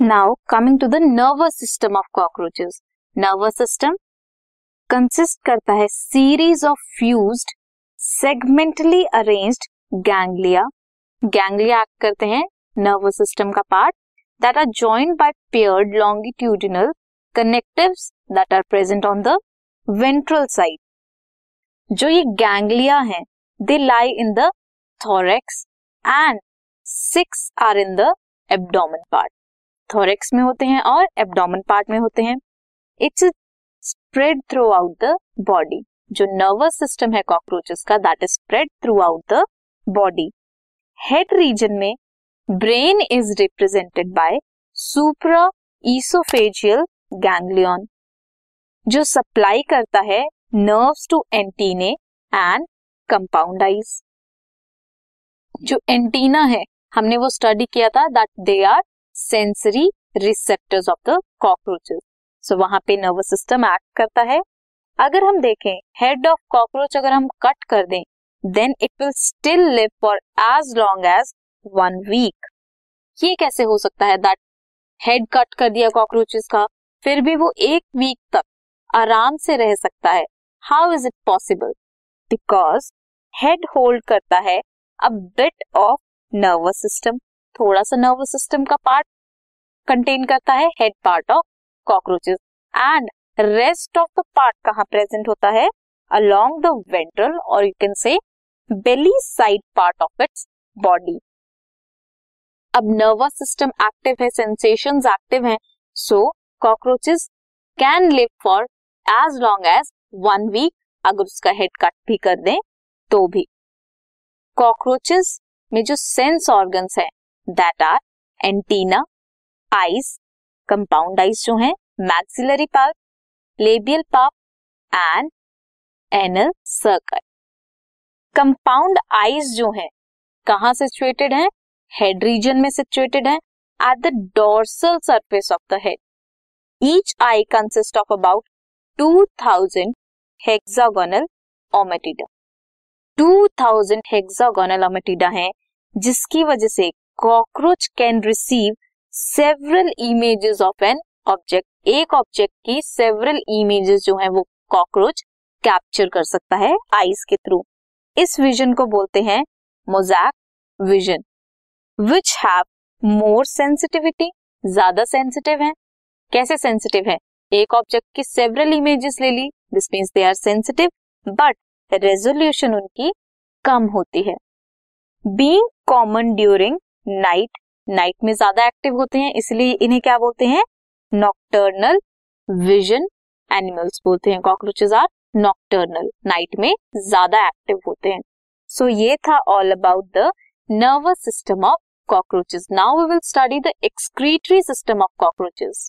Now coming to the nervous system of cockroaches nervous system consist करता है series of fused segmentally arranged ganglia ganglia act करते हैं nervous system का part that are joined by paired longitudinal connectives that are present on the ventral side जो ये ganglia हैं they lie in the thorax and six are in the abdomen part thorax में होते हैं और abdomen part में होते हैं। It's spread through out the body जो नर्वस सिस्टम है कॉकरोचेस का that is spread through out the body head region में brain is represented by supra oesophageal ganglion जो सप्लाई करता है nerves to antennae and compound eyes जो antenna है, हमने वो स्टडी किया था that they are sensory receptors of the cockroaches so वहाँ पे नर्वस सिस्टम एक्ट करता है। अगर हम देखें हेड ऑफ़ कॉकरोच अगर हम कट कर दें then it will still live for as long as one week ये कैसे हो सकता है? दैट हेड कट कर दिया कॉकरोचेस का, फिर भी वो एक वीक तक आराम से रह सकता है। How is it possible because head hold करता है a bit of nervous system थोड़ा सा नर्वस सिस्टम का पार्ट कंटेन करता है head part of cockroaches and rest of the part कहाँ प्रेजेंट होता है? अलोंग द वेंट्रल और you can say belly side part of its body अब नर्वस सिस्टम एक्टिव है सेंसेशन एक्टिव है so cockroaches can live for as long as one week अगर उसका head cut भी कर दें तो भी. कॉकरोचेस में जो सेंस ऑर्गन्स है that are antenna eyes compound eyes जो है maxillary part labial part and anal circle compound eyes जो है, कहाँ सिचुएटेड है? हेड रीजन में सिचुएटेड है at the dorsal surface of the head each eye consist of about two thousand hexagonal ommatidia two thousand hexagonal ommatidia है, जिसकी वजह से cockroach can receive several images of an object एक object की several images जो है वो cockroach capture कर सकता है आईज के थ्रू इस विजन को बोलते हैं mosaic vision which have more sensitivity ज़्यादा सेंसिटिव है। कैसे सेंसिटिव है? एक ऑब्जेक्ट की सेवरल इमेजेस ले ली this means they are sensitive but resolution उनकी कम होती है। Being common during night night में ज़्यादा एक्टिव होते हैं इसलिए इन्हें क्या बोलते हैं? नॉक्टर्नल विजन एनिमल्स बोलते हैं कॉकरोचेज आर नॉक्टर्नल नाइट में ज़्यादा एक्टिव होते हैं। सो so, ये था all about the nervous system of cockroaches now we will study the excretory system of cockroaches